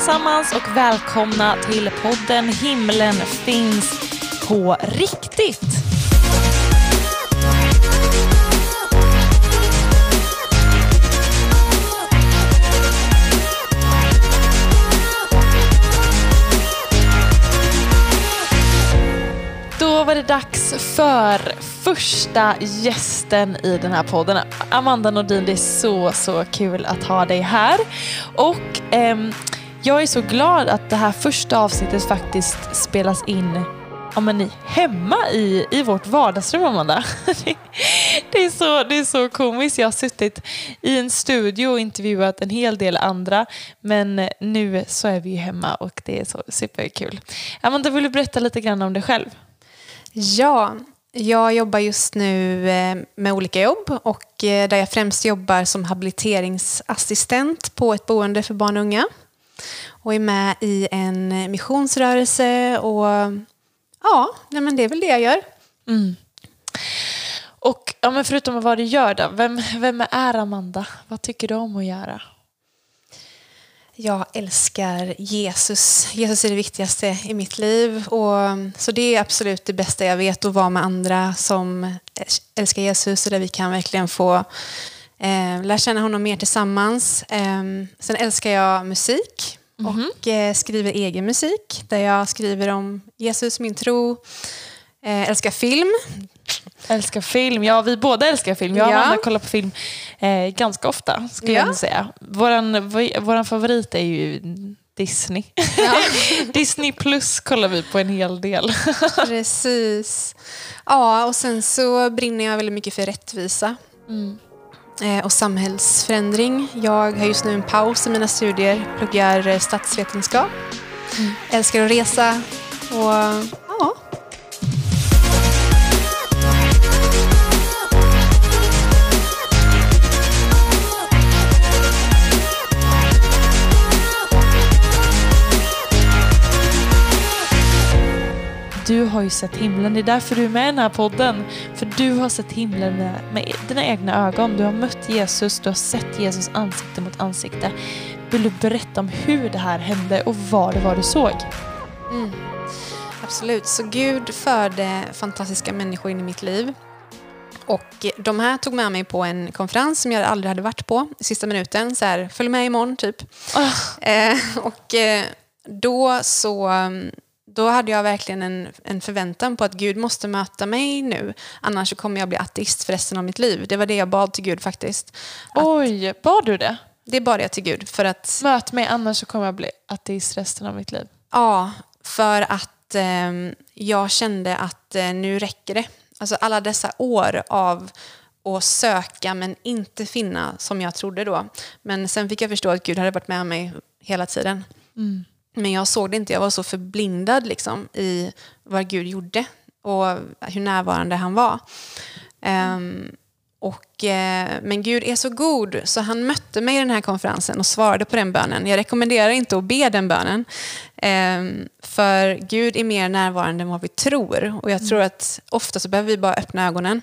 allesammans och välkomna till podden Himlen finns på riktigt. Då var det dags för första gästen i den här podden. Amanda Nordin, det är så, så kul att ha dig här. Och ehm, jag är så glad att det här första avsnittet faktiskt spelas in ja, men ni, hemma i, i vårt vardagsrum, Amanda. Det är, så, det är så komiskt. Jag har suttit i en studio och intervjuat en hel del andra, men nu så är vi ju hemma och det är så superkul. Amanda, vill du berätta lite grann om dig själv? Ja, jag jobbar just nu eh, med olika jobb och eh, där jag främst jobbar som habiliteringsassistent på ett boende för barn och unga. Och är med i en missionsrörelse och ja, nej men det är väl det jag gör. Mm. Och ja, men förutom vad du gör då, vem, vem är Amanda? Vad tycker du om att göra? Jag älskar Jesus. Jesus är det viktigaste i mitt liv. Och, så det är absolut det bästa jag vet, att vara med andra som älskar Jesus och där vi kan verkligen få eh, lära känna honom mer tillsammans. Eh, sen älskar jag musik och mm -hmm. skriver egen musik där jag skriver om Jesus, min tro. Eh, älskar film. Älskar film. Ja, vi båda älskar film. Jag och ja. Kollar på film eh, ganska ofta, skulle ja. jag säga. Våran favorit är ju Disney. Ja. Disney plus kollar vi på en hel del. Precis. Ja, och sen så brinner jag väldigt mycket för rättvisa. Mm. Eh, och samhällsförändring. Jag har just nu en paus i mina studier, pluggar statsvetenskap. Mm. Älskar att resa och ja, du har ju sett himlen. Det är därför du är med i den här podden. För du har sett himlen med, med dina egna ögon. Du har mött Jesus, du har sett Jesus ansikte mot ansikte. Vill du berätta om hur det här hände och vad det var du såg? Mm. Absolut. Så Gud förde fantastiska människor in i mitt liv. Och de här tog med mig på en konferens som jag aldrig hade varit på i sista minuten. Så här, följ med imorgon typ. Oh. Eh, och eh, då så då hade jag verkligen en, en förväntan på att Gud måste möta mig nu. Annars kommer jag bli ateist för resten av mitt liv. Det var det jag bad till Gud faktiskt. Att, Oj, bad du det? Det bad jag till Gud. För att, Möt mig annars så kommer jag bli ateist resten av mitt liv. Ja, för att eh, jag kände att eh, nu räcker det. Alltså alla dessa år av att söka men inte finna som jag trodde då. Men sen fick jag förstå att Gud hade varit med mig hela tiden. Mm. Men jag såg det inte, jag var så förblindad liksom, i vad Gud gjorde och hur närvarande han var. Um, och, eh, men Gud är så god så han mötte mig i den här konferensen och svarade på den bönen. Jag rekommenderar inte att be den bönen. Eh, för Gud är mer närvarande än vad vi tror. Och jag tror att ofta så behöver vi bara öppna ögonen.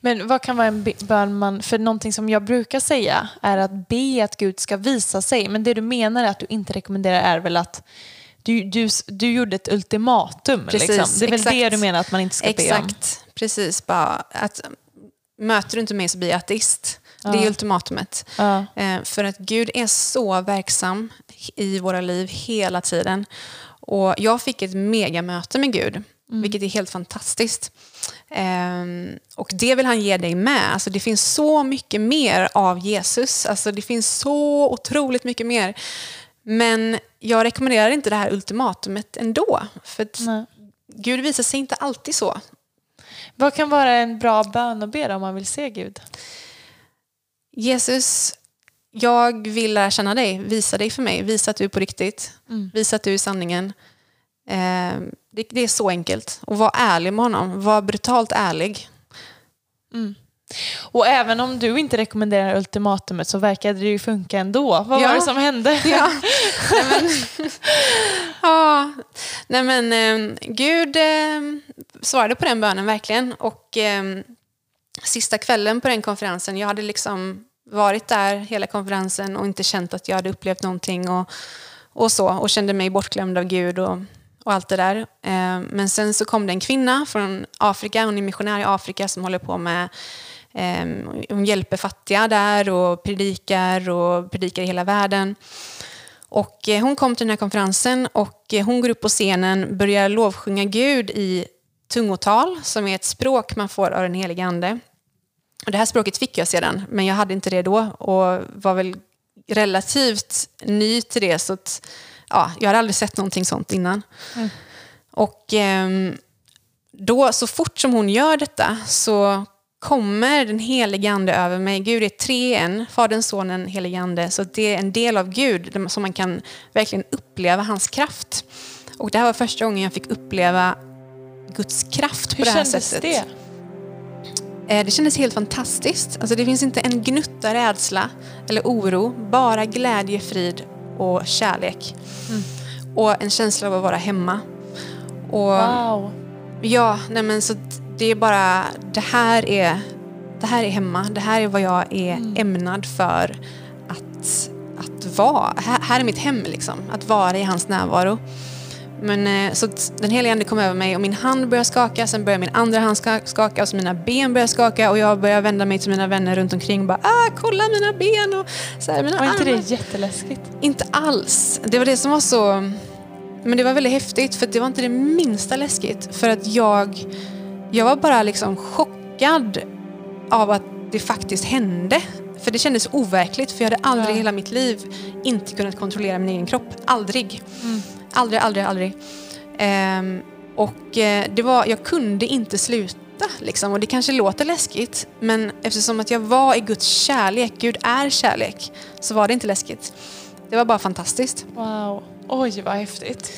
Men vad kan vara en bön man, för någonting som jag brukar säga är att be att Gud ska visa sig. Men det du menar är att du inte rekommenderar är väl att du, du, du gjorde ett ultimatum. Precis, liksom. Det är väl exakt. det du menar att man inte ska exakt. be om? Exakt, precis. Bara att, möter du inte mig så blir jag ateist. Ja. Det är ultimatumet. Ja. Eh, för att Gud är så verksam i våra liv hela tiden. Och jag fick ett megamöte med Gud, mm. vilket är helt fantastiskt. Um, och det vill han ge dig med. Alltså, det finns så mycket mer av Jesus. Alltså, det finns så otroligt mycket mer. Men jag rekommenderar inte det här ultimatumet ändå. För Gud visar sig inte alltid så. Vad kan vara en bra bön att be om man vill se Gud? Jesus, jag vill lära känna dig. Visa dig för mig. Visa att du är på riktigt. Mm. Visa att du är sanningen. Eh, det, det, är så enkelt. Och var ärlig med honom. Var brutalt ärlig. Mm. Och även om du inte rekommenderar ultimatumet så verkade det ju funka ändå. Vad ja. var det som hände? Ja. Nej, men, ja. Nej, men eh, Gud eh, svarade på den bönen verkligen. Och eh, sista kvällen på den konferensen, jag hade liksom varit där hela konferensen och inte känt att jag hade upplevt någonting. Och, och så och kände mig bortglömd av Gud och, och allt det där. Eh, men sen så kom det en kvinna från Afrika, hon är missionär i Afrika som håller på med eh, hon hjälper fattiga där och predikar och predikar i hela världen. Och eh, hon kom till den här konferensen och hon går upp på scenen, börjar lovsjunga Gud i tungotal, som är ett språk man får av den helige Ande. Och det här språket fick jag sedan, men jag hade inte det då och var väl relativt ny till det. Så att, ja, jag hade aldrig sett någonting sånt innan. Mm. Och eh, då, så fort som hon gör detta så kommer den helige Ande över mig. Gud är tre en, Fadern, Sonen, helige Ande. Så det är en del av Gud som man kan verkligen uppleva hans kraft. Och det här var första gången jag fick uppleva Guds kraft på Hur det här kändes sättet. det? Eh, Det kändes helt fantastiskt. Alltså det finns inte en gnutta rädsla eller oro, bara glädje, frid och kärlek. Mm. Och en känsla av att vara hemma. Och Wow. Ja, nej men så det är bara, det här är, det här är hemma. Det här är vad jag är Mm. ämnad för att, att vara. Här, här är mitt hem liksom, att vara i hans närvaro. Men, eh, så den heliga ande kom över mig och min hand började skaka, sen började min andra hand ska- skaka och så mina ben började skaka och jag började vända mig till mina vänner runt omkring bara ah, kolla mina ben och så här, mina Var inte det jätteläskigt? Inte alls. Det var det som var så... Men det var väldigt häftigt för det var inte det minsta läskigt. För att jag, jag var bara liksom chockad av att det faktiskt hände. För det kändes overkligt för jag hade aldrig Ja. i hela mitt liv inte kunnat kontrollera min egen kropp. Aldrig. Mm. Aldrig, aldrig, aldrig. Ehm, och eh, det var, jag kunde inte sluta. Liksom. Och det kanske låter läskigt, men eftersom att jag var i Guds kärlek, Gud är kärlek, så var det inte läskigt. Det var bara fantastiskt. Wow. Oj, vad häftigt.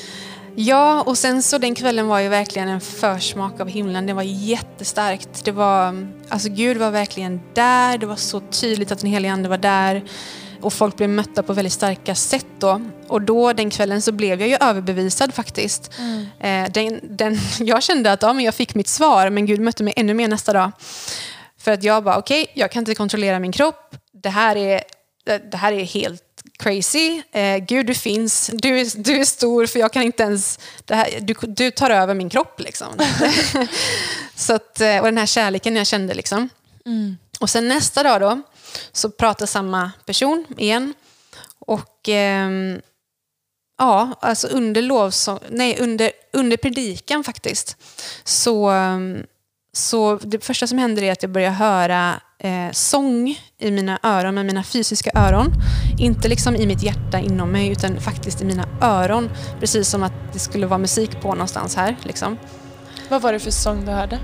Ja, och sen så den kvällen var ju verkligen en försmak av himlen. Det var jättestarkt. Det var, alltså Gud var verkligen där. Det var så tydligt att den helige Ande var där. Och folk blev mötta på väldigt starka sätt då. Och då den kvällen så blev jag ju överbevisad faktiskt. Eh, den, den, jag kände att ja, men jag fick mitt svar, men Gud mötte mig ännu mer nästa dag. För att jag bara, okej, jag kan inte kontrollera min kropp. Det här är, det här är helt crazy. Eh, Gud, du finns. Du är, du är stor, för jag kan inte ens... Det här, du, du tar över min kropp. Liksom. så att, eh, och den här kärleken jag kände. Liksom. Och sen nästa dag då, så pratar samma person igen. Och ehm, ja, alltså under lovsång, nej, under, under predikan faktiskt, så, ehm, så det första som händer är att jag börjar höra eh, sång i mina öron, med mina fysiska öron. Inte liksom i mitt hjärta inom mig, utan faktiskt i mina öron. Precis som att det skulle vara musik på någonstans här. Liksom. Vad var det för sång du hörde?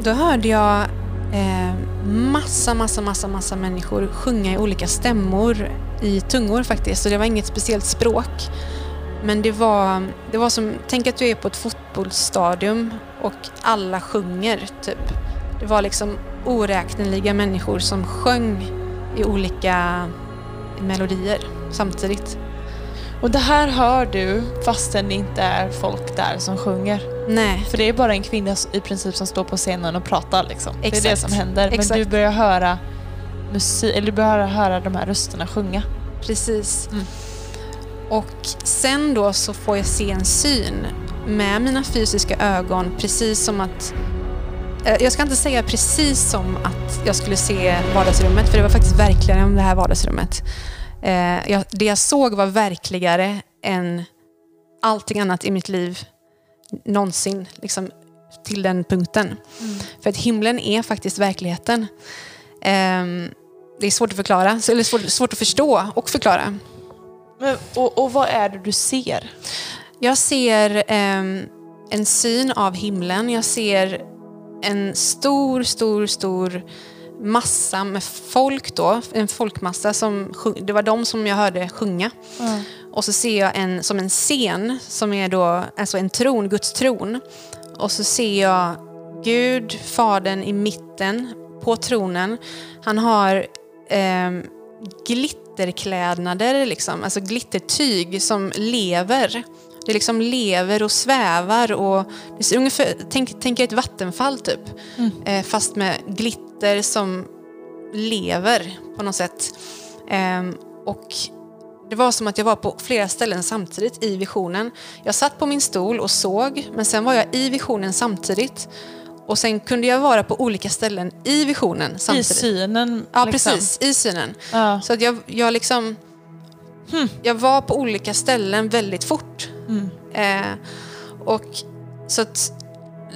Då hörde jag eh, massa, massa, massa, massa människor sjunga i olika stämmor i tungor faktiskt. Så det var inget speciellt språk. Men det var, det var som, tänk att du är på ett fotbollsstadium och alla sjunger typ. Det var liksom oräkneliga människor som sjöng i olika melodier samtidigt. Och det här hör du fastän det inte är folk där som sjunger. Nej, För det är bara en kvinna i princip som står på scenen och pratar. Liksom. Det är det Exakt. som händer. Men Exakt. du börjar höra musik, eller du börjar höra de här rösterna sjunga. Precis. Mm. Och sen då så får jag se en syn med mina fysiska ögon, precis som att... eh, Jag ska inte säga precis som att jag skulle se vardagsrummet, för det var faktiskt verkligare än det här vardagsrummet. Eh, jag, det jag såg var verkligare än allting annat i mitt liv någonsin, liksom, till den punkten. För att himlen är faktiskt verkligheten. Ehm, det är svårt att förklara, eller svårt, svårt att förstå och förklara. Men, och, och vad är det du ser? Jag ser ehm, en syn av himlen. Jag ser en stor, stor, stor massa med folk då. En folkmassa som sjung- det var de som jag hörde sjunga. Och så ser jag en, som en scen som är då alltså en tron, Guds tron. Och så ser jag Gud, Fadern i mitten på tronen. Han har ehm, glitterklädnader, liksom, alltså glittertyg som lever. Det liksom lever och svävar. Och det ungefär, tänk, tänk ett vattenfall typ. Eh, fast med glitter som lever på något sätt. Ehm, och det var som att jag var på flera ställen samtidigt i visionen. Jag satt på min stol och såg, men sen var jag i visionen samtidigt. Och sen kunde jag vara på olika ställen i visionen samtidigt. I synen? Ja, liksom. precis. I synen. Ja. Så att jag, jag liksom... Jag var på olika ställen väldigt fort. Eh, och så att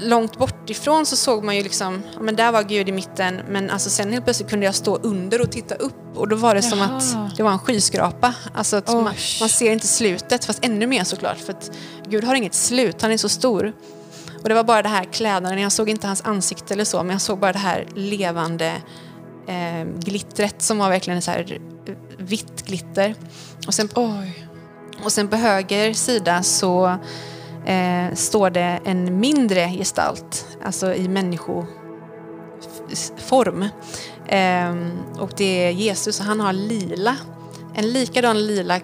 långt bort ifrån så såg man ju liksom, ja, men där var Gud i mitten, men alltså sen helt plötsligt kunde jag stå under och titta upp och då var det som Jaha. att det var en skyskrapa. Alltså att man, man ser inte slutet, fast ännu mer såklart, för att Gud har inget slut, han är så stor. Och det var bara det här kläderna, jag såg inte hans ansikte eller så, men jag såg bara det här levande eh, glittret som var verkligen så här eh, vitt glitter. Och sen, Oj. och sen på höger sida så eh, står det en mindre gestalt, alltså i människoform. Eh, och det är Jesus och han har lila, en likadan lila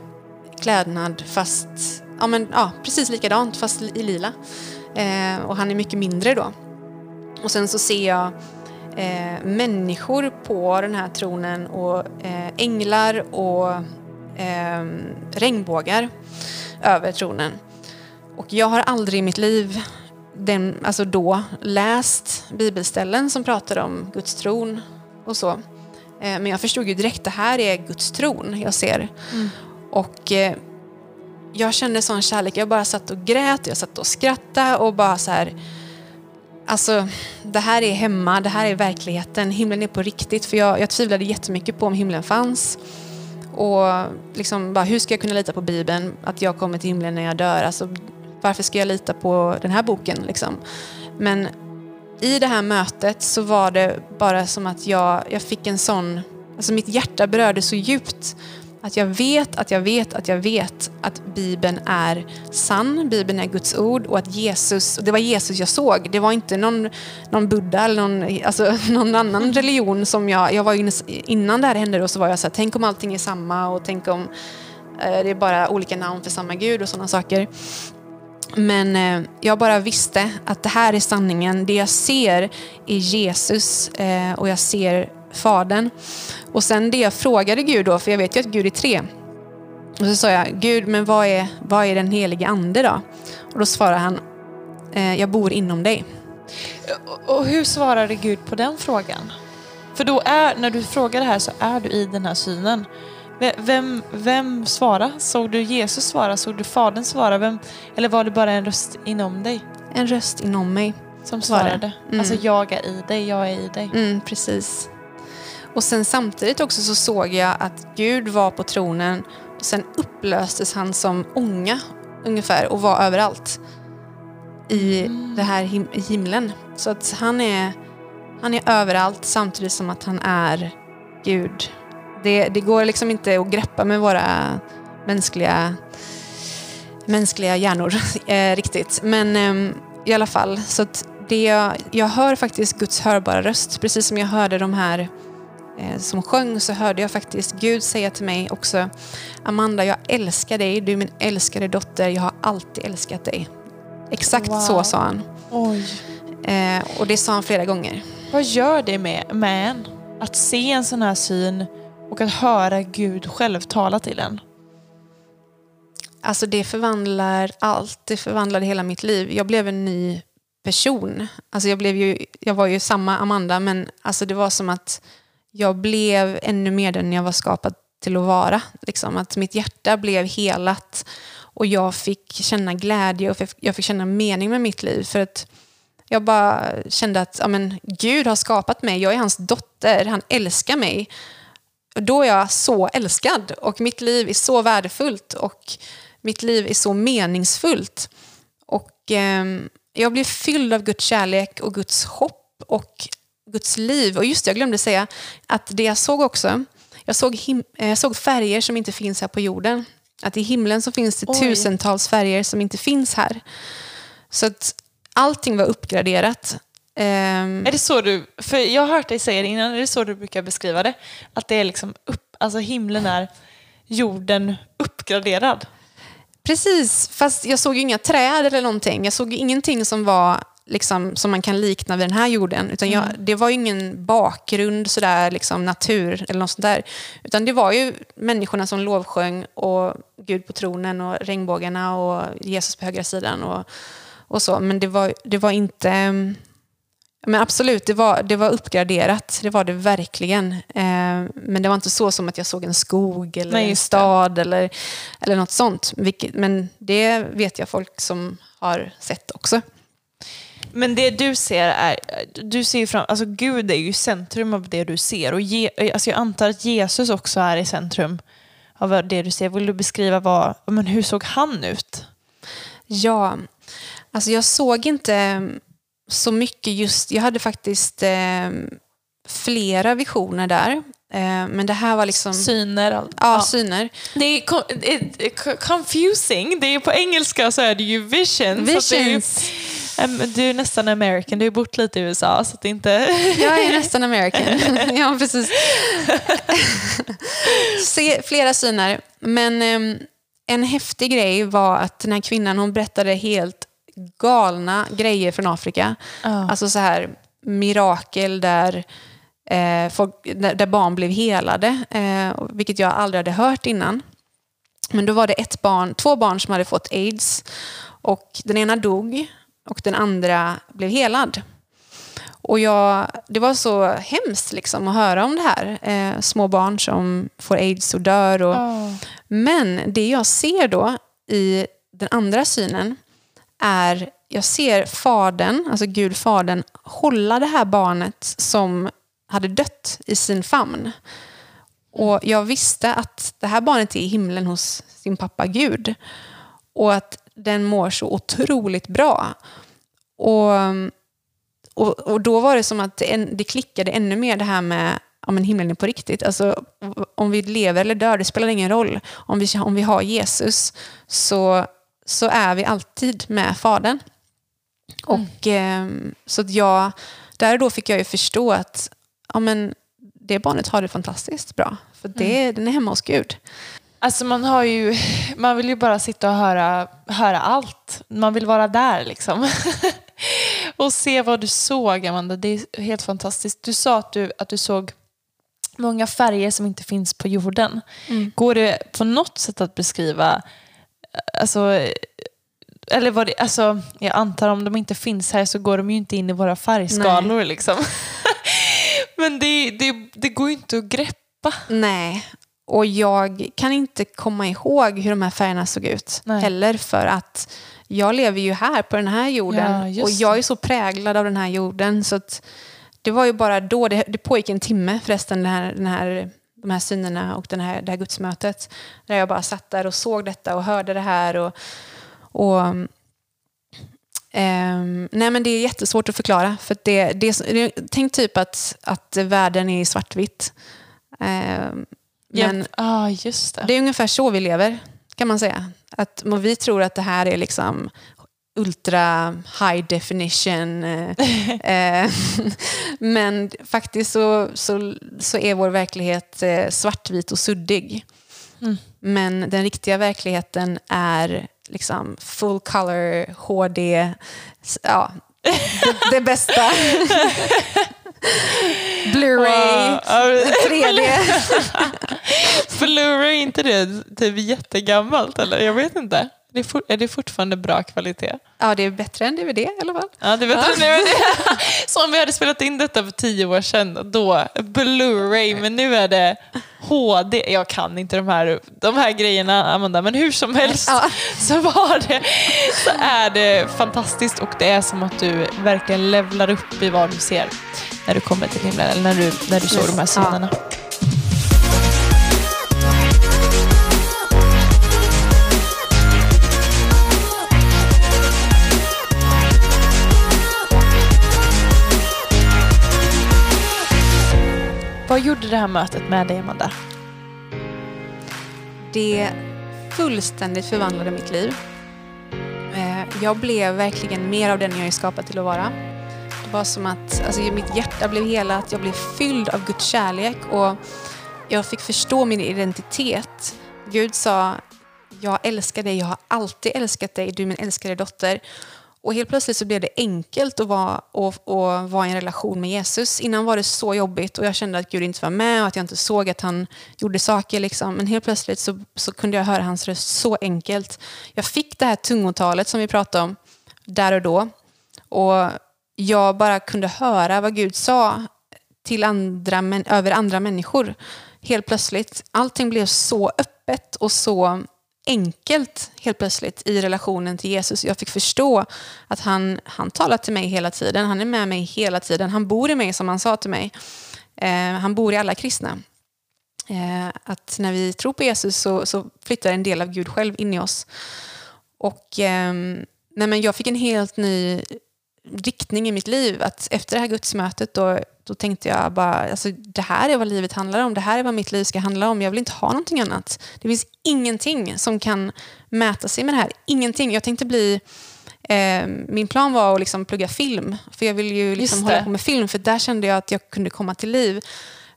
klädnad fast, ja men ja, precis likadant fast i lila. Eh, och han är mycket mindre då. Och sen så ser jag eh, människor på den här tronen och eh, änglar och eh, regnbågar över tronen. Och jag har aldrig i mitt liv den, alltså då läst bibelställen som pratar om Guds tron och så. Eh, men jag förstod ju direkt, det här är Guds tron jag ser. Och eh, jag kände sån kärlek, jag bara satt och grät, jag satt och skrattade och bara så här Alltså, det här är hemma, det här är verkligheten, himlen är på riktigt. För jag, jag tvivlade jättemycket på om himlen fanns. Och liksom bara, hur ska jag kunna lita på Bibeln, att jag kommer till himlen när jag dör? Alltså, varför ska jag lita på den här boken? Liksom? Men i det här mötet så var det bara som att jag, jag fick en sån, alltså mitt hjärta berörde så djupt att jag vet, att jag vet, att jag vet att Bibeln är sann, Bibeln är Guds ord och att Jesus, och det var Jesus jag såg, det var inte någon, någon Buddha eller någon, alltså, någon annan religion som jag, jag var inne, innan det här hände då så var jag så här, tänk om allting är samma och tänk om eh, det är bara olika namn för samma Gud och sådana saker. Men eh, jag bara visste att det här är sanningen. Det jag ser är Jesus eh, och jag ser Fadern. Och sen det jag frågade Gud då, för jag vet ju att Gud är tre. Och så sa jag, Gud, men vad är, vad är den helige ande då? Och då svarade han, eh, jag bor inom dig. Och- Och hur svarade Gud på den frågan? För då är, när du frågar det här så är du i den här synen. Ve- Vem, vem svarar? Såg du Jesus svara? Såg du Fadern svara? Vem, eller var det bara en röst inom dig En röst inom mig. som svarade? Mm. Alltså jag är i dig, jag är i dig. Mm, precis. Och sen samtidigt också så såg jag att Gud var på tronen och sen upplöstes han som ånga ungefär och var överallt i det här him- himlen. Så att han är, han är överallt samtidigt som att han är Gud. Det, det går liksom inte att greppa med våra mänskliga, mänskliga hjärnor eh, riktigt. Men ehm, i alla fall, så att det jag, jag hör faktiskt Guds hörbara röst. Precis som jag hörde de här eh, som sjöng så hörde jag faktiskt Gud säga till mig också Amanda, jag älskar dig, du är min älskade dotter, jag har alltid älskat dig. Exakt Wow. så sa han. Oj. Eh, och det sa han flera gånger. Vad gör det med, med en? Att se en sån här syn och att höra Gud själv tala till en. Alltså det förvandlar allt, det förvandlade hela mitt liv. Jag blev en ny person. Alltså jag, blev ju, jag var ju samma Amanda men alltså det var som att jag blev ännu mer den jag var skapad till att vara. Liksom. Att mitt hjärta blev helat och jag fick känna glädje och jag fick känna mening med mitt liv. För att jag bara kände att ja, men, Gud har skapat mig, jag är hans dotter, han älskar mig. Då är jag så älskad och mitt liv är så värdefullt och mitt liv är så meningsfullt. Och ehm, jag blev fylld av Guds kärlek och Guds hopp och Guds liv. Och just det, jag glömde säga att det jag såg också, jag såg, eh, jag såg färger som inte finns här på jorden. Att i himlen så finns det Oj. tusentals färger som inte finns här. Så att allting var uppgraderat. Ehm, Är det så du, för jag har hört dig säga det innan, är det så du brukar beskriva det? Att det är liksom upp, alltså himlen är jorden uppgraderad? Precis, fast jag såg ju inga träd eller någonting. Jag såg ingenting som var liksom, som man kan likna vid den här jorden. Utan jag, det var ju ingen bakgrund, sådär, liksom, natur eller något sånt där. Utan det var ju människorna som lovsjöng och Gud på tronen och regnbågarna och Jesus på högra sidan och, och så. Men det var, det var inte... Men absolut, det var, det var uppgraderat. Det var det verkligen. Eh, men det var inte så som att jag såg en skog eller Nej, en stad eller, eller något sånt. Vilket, men det vet jag folk som har sett också. Men det du ser är, du ser ju fram, alltså Gud är ju centrum av det du ser. Och ge, alltså jag antar att Jesus också är i centrum av det du ser. Vill du beskriva vad, men hur såg han ut? Ja, alltså jag såg inte så mycket just, jag hade faktiskt eh, flera visioner där. Eh, men det här var liksom... Syner? all- Ja, syner. Det är confusing. Det är på engelska så är det ju vision. Så att det är ju- Visions. Em, du är nästan American, du har bott lite i USA så det inte... Jag är nästan American. ja, precis. Se, flera syner. Men ehm, en häftig grej var att den här kvinnan hon berättade helt galna grejer från Afrika. Ja. Alltså så här mirakel där, eh, folk, där, barn blev helade, eh, vilket jag aldrig hade hört innan. Men då var det ett barn, två barn som hade fått aids och den ena dog och den andra blev helad. Och jag, det var så hemskt liksom att höra om det här. Eh, små barn som får aids och dör. Och, Ja. Men det jag ser då i den andra synen är, jag ser fadern, alltså Gud fadern, hålla det här barnet som hade dött i sin famn. Och jag visste att det här barnet är i himlen hos sin pappa Gud. Och att den mår så otroligt bra. Och, och, och då var det som att det, en- det klickade ännu mer det här med ja, men himlen är på riktigt. Alltså, om vi lever eller dör, det spelar ingen roll. Om vi, om vi har Jesus så, så är vi alltid med Fadern. Och, ehm, så att jag, där och då fick jag ju förstå att ja, men, det barnet har det fantastiskt bra. För det, den är hemma hos Gud. Alltså man har ju, man vill ju bara sitta och höra, höra allt. Man vill vara där liksom. och se vad du såg Amanda, det är helt fantastiskt. Du sa att du, att du såg många färger som inte finns på jorden. Går det på något sätt att beskriva, alltså, eller vad det, alltså, jag antar om de inte finns här så går de ju inte in i våra färgskalor liksom. Men det, det, det går ju inte att greppa. Nej, och jag kan inte komma ihåg hur de här färgerna såg ut Nej. heller för att jag lever ju här på den här jorden Ja, och jag är så präglad av den här jorden så att det var ju bara då, det, det pågick en timme förresten, den här, den här, de här synerna och den här, det här gudsmötet där jag bara satt där och såg detta och hörde det här och, och Ehm, nej men det är jättesvårt att förklara. För att det, det, det, tänk typ att, att världen är i svartvitt. Ehm, men Ja, ah, just det. det är ungefär så vi lever, kan man säga. Att, vi tror att det här är liksom ultra high definition. eh, eh, men faktiskt så, så, så är vår verklighet eh, svartvit och suddig. Men den riktiga verkligheten är liksom full color, HD, ja, det, det bästa. Blu-ray. Ja, 3D. Blu-ray, inte det typ jättegammalt eller? Jag vet inte. Det är, for, är det fortfarande bra kvalitet? Ja, det är bättre än DVD i alla fall. Ja, det vet jag nu. Så om vi hade spelat in detta för tio år sedan, då Blu-ray, men nu är det HD. Jag kan inte de här, de här grejerna, Amanda, men hur som helst Ja. så var det, så är det fantastiskt och det är som att du verkligen levlar upp i vad du ser när du kommer till himlen, eller när du, när du såg de här Ja. Vad gjorde det här mötet med dig, Amanda? Det fullständigt förvandlade mitt liv. Eh, jag blev verkligen mer av den jag är skapad till att vara. Det var som att alltså, mitt hjärta blev helat, jag blev fylld av Guds kärlek och jag fick förstå min identitet. Gud sa, jag älskar dig, jag har alltid älskat dig, du är min älskade dotter. Och helt plötsligt så blev det enkelt att vara, och, och vara i en relation med Jesus. Innan var det så jobbigt och jag kände att Gud inte var med och att jag inte såg att han gjorde saker. Liksom. Men helt plötsligt så, så kunde jag höra hans röst så enkelt. Jag fick det här tungotalet som vi pratade om där och då. Och jag bara kunde höra vad Gud sa till andra, men, över andra människor. Helt plötsligt. Allting blev så öppet och så enkelt helt plötsligt i relationen till Jesus. Jag fick förstå att han, han talar till mig hela tiden. Han är med mig hela tiden. Han bor i mig som han sa till mig. Eh, han bor i alla kristna. Eh, att när vi tror på Jesus så, så, flyttar en del av Gud själv in i oss. Och eh, nej men Jag fick en helt ny riktning i mitt liv. Att efter det här gudsmötet då, då tänkte jag bara, alltså, det här är vad livet handlar om. Det här är vad mitt liv ska handla om. Jag vill inte ha någonting annat. Det finns ingenting som kan mäta sig med det här. Ingenting. Jag tänkte bli eh, min plan var att liksom plugga film, för jag ville ju liksom hålla på med film, för där kände jag att jag kunde komma till liv.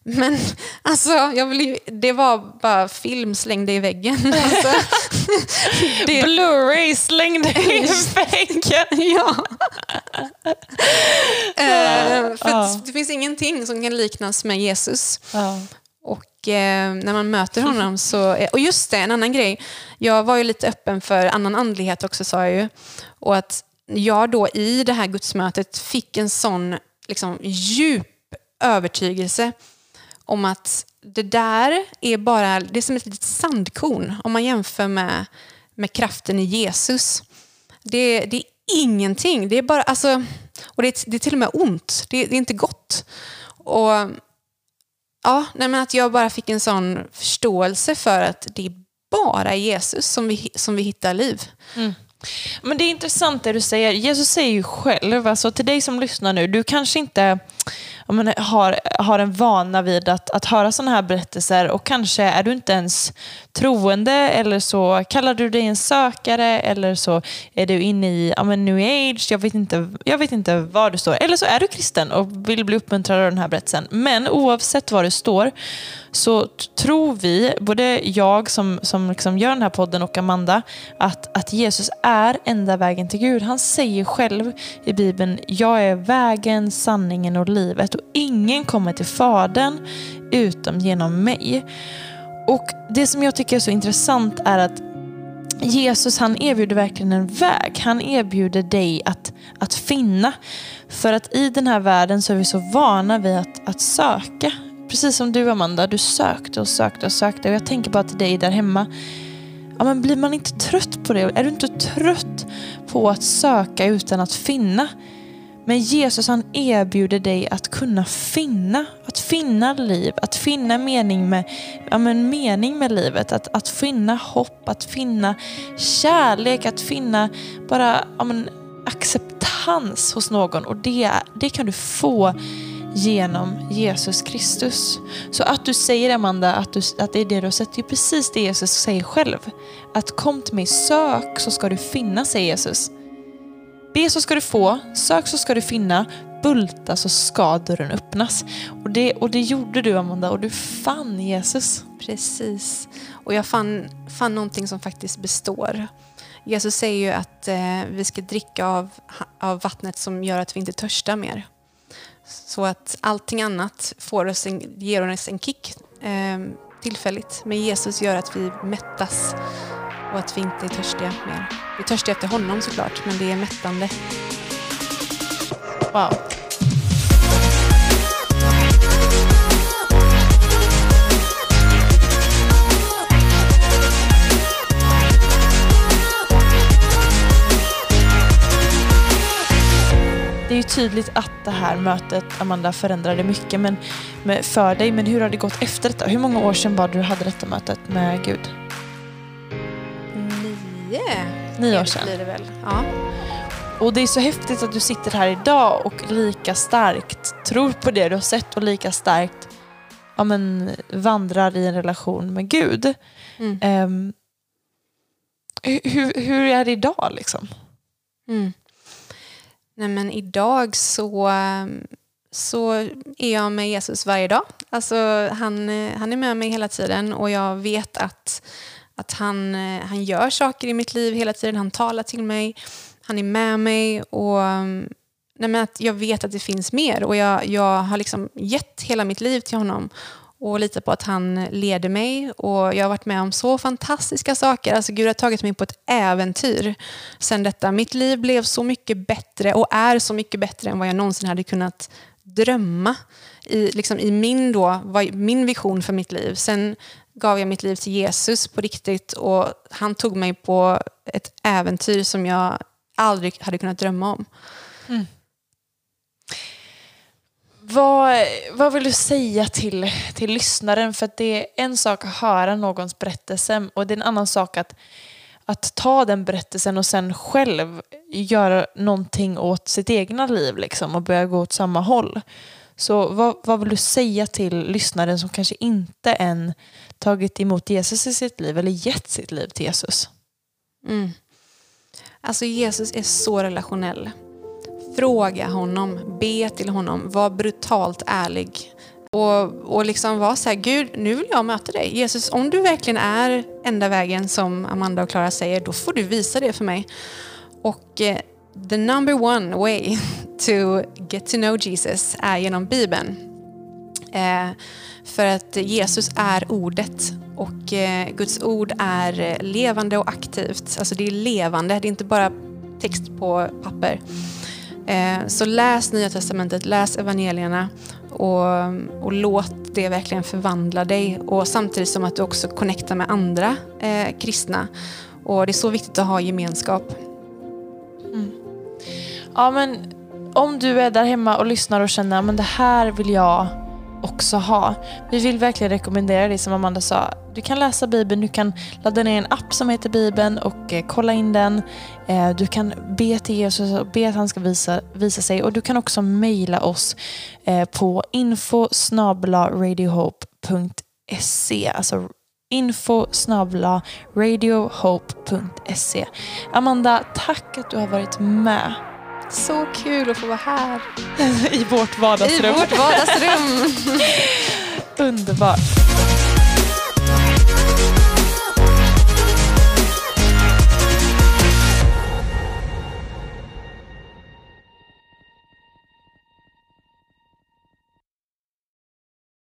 Men alltså, jag vill ju, det var bara film slängde i väggen. Alltså, det... Blu-ray slängde i väggen. ja. uh, för uh. Det finns ingenting som kan liknas med Jesus. Uh. Och eh, när man möter honom så... Och just det, en annan grej. Jag var ju lite öppen för annan andlighet också sa jag ju. Och att jag då i det här gudsmötet fick en sån liksom, djup övertygelse om att det där är bara det är som ett litet sandkorn om man jämför med, med kraften i Jesus. Det, det är ingenting. Det är bara, alltså, och det det är till och med ont. Det, det är inte gott. Och ja, nej men Att jag bara fick en sån förståelse för att det är bara i Jesus som vi, som vi hittar liv. Mm. Men det är intressant det du säger. Jesus säger ju själv, alltså till dig som lyssnar nu, du kanske inte man har, har en vana vid att, att höra sådana här berättelser och kanske är du inte ens troende eller så kallar du dig en sökare eller så är du inne i ja, men new age, jag vet, inte, jag vet inte var du står. Eller så är du kristen och vill bli uppmuntrad av den här berättelsen. Men oavsett var du står så tror vi, både jag som, som liksom gör den här podden och Amanda, att, att Jesus är enda vägen till Gud. Han säger själv i Bibeln, jag är vägen, sanningen och livet och ingen kommer till Fadern utom genom mig. Och Det som jag tycker är så intressant är att Jesus han erbjuder verkligen en väg. Han erbjuder dig att, att finna. För att i den här världen så är vi så vana vid att, att söka. Precis som du Amanda, du sökte och sökte och sökte. Och jag tänker bara till dig där hemma. Ja, men blir man inte trött på det? Är du inte trött på att söka utan att finna? Men Jesus han erbjuder dig att kunna finna, att finna liv, att finna mening med, ja, men mening med livet, att, att finna hopp, att finna kärlek, att finna bara ja, men, acceptans hos någon. Och det, det kan du få genom Jesus Kristus. Så att du säger Amanda att, du, att det är det du har sett, det är precis det Jesus säger själv. Att kom till mig, sök så ska du finna, säger Jesus. Be så ska du få, sök så ska du finna, bulta så ska dörren öppnas. Och det, och det gjorde du Amanda och du fann Jesus. Precis. Och jag fann, fann någonting som faktiskt består. Jesus säger ju att eh, vi ska dricka av, av vattnet som gör att vi inte törstar mer. Så att allting annat får oss en, ger oss en kick eh, tillfälligt. Men Jesus gör att vi mättas och att vi inte är törstiga mer. Vi är törstiga efter honom såklart, men det är mättande. Wow. Det är ju tydligt att det här mötet, Amanda, förändrade mycket men, för dig. Men hur har det gått efter detta? Hur många år sedan var du hade detta mötet med Gud? Nio, nio år sedan. blir det väl. Ja. Och det är så häftigt att du sitter här idag och lika starkt tror på det du har sett och lika starkt ja, men, vandrar i en relation med Gud. Mm. Um, hur, hur är det idag liksom? Mm. Nej men idag så, så är jag med Jesus varje dag. Alltså, han, han är med mig hela tiden och jag vet att att han, eh, han gör saker i mitt liv hela tiden, han talar till mig. han är med mig och mm, nej men att jag vet att det finns mer. Och jag, jag har liksom gett hela mitt liv till honom och litar på att han leder mig. Och Jag har varit med om så fantastiska saker. Alltså Gud har tagit mig på ett äventyr sen detta. Mitt liv blev så mycket bättre och är så mycket bättre än vad jag någonsin hade kunnat drömma i, liksom i min, då, min vision för mitt liv. Sen gav jag mitt liv till Jesus på riktigt och han tog mig på ett äventyr som jag aldrig hade kunnat drömma om. Mm. Vad, vad vill du säga till, till lyssnaren? För det är en sak att höra någons berättelse och det är en annan sak att, att ta den berättelsen och sen själv göra någonting åt sitt egna liv liksom, och börja gå åt samma håll. Så vad, vad vill du säga till lyssnaren som kanske inte än tagit emot Jesus i sitt liv eller gett sitt liv till Jesus? Mm. Alltså Jesus är så relationell. Fråga honom, be till honom, var brutalt ärlig. Och, och liksom vara så här, Gud, nu vill jag möta dig. Jesus, om du verkligen är enda vägen som Amanda och Klara säger, då får du visa det för mig. Och eh, the number one way to get to know Jesus är genom Bibeln. Eh, för att Jesus är ordet och eh, Guds ord är eh, levande och aktivt. Alltså det är levande, det är inte bara text på papper. Eh, så läs Nya Testamentet, läs evangelierna och, och låt det verkligen förvandla dig. Och samtidigt som att du också connectar med andra eh, kristna. Och det är så viktigt att ha gemenskap. Mm. Ja, men om du är där hemma och lyssnar och känner att det här vill jag också ha. Vi vill verkligen rekommendera dig som Amanda sa. Du kan läsa Bibeln, du kan ladda ner en app som heter Bibeln och eh, kolla in den. Eh, du kan be till Jesus och be att han ska visa, visa sig och du kan också mejla oss eh, på info radiohope.se alltså info radiohope.se Amanda, tack att du har varit med. Så kul att få vara här. I vårt vardagsrum. I vårt vardagsrum. Underbart.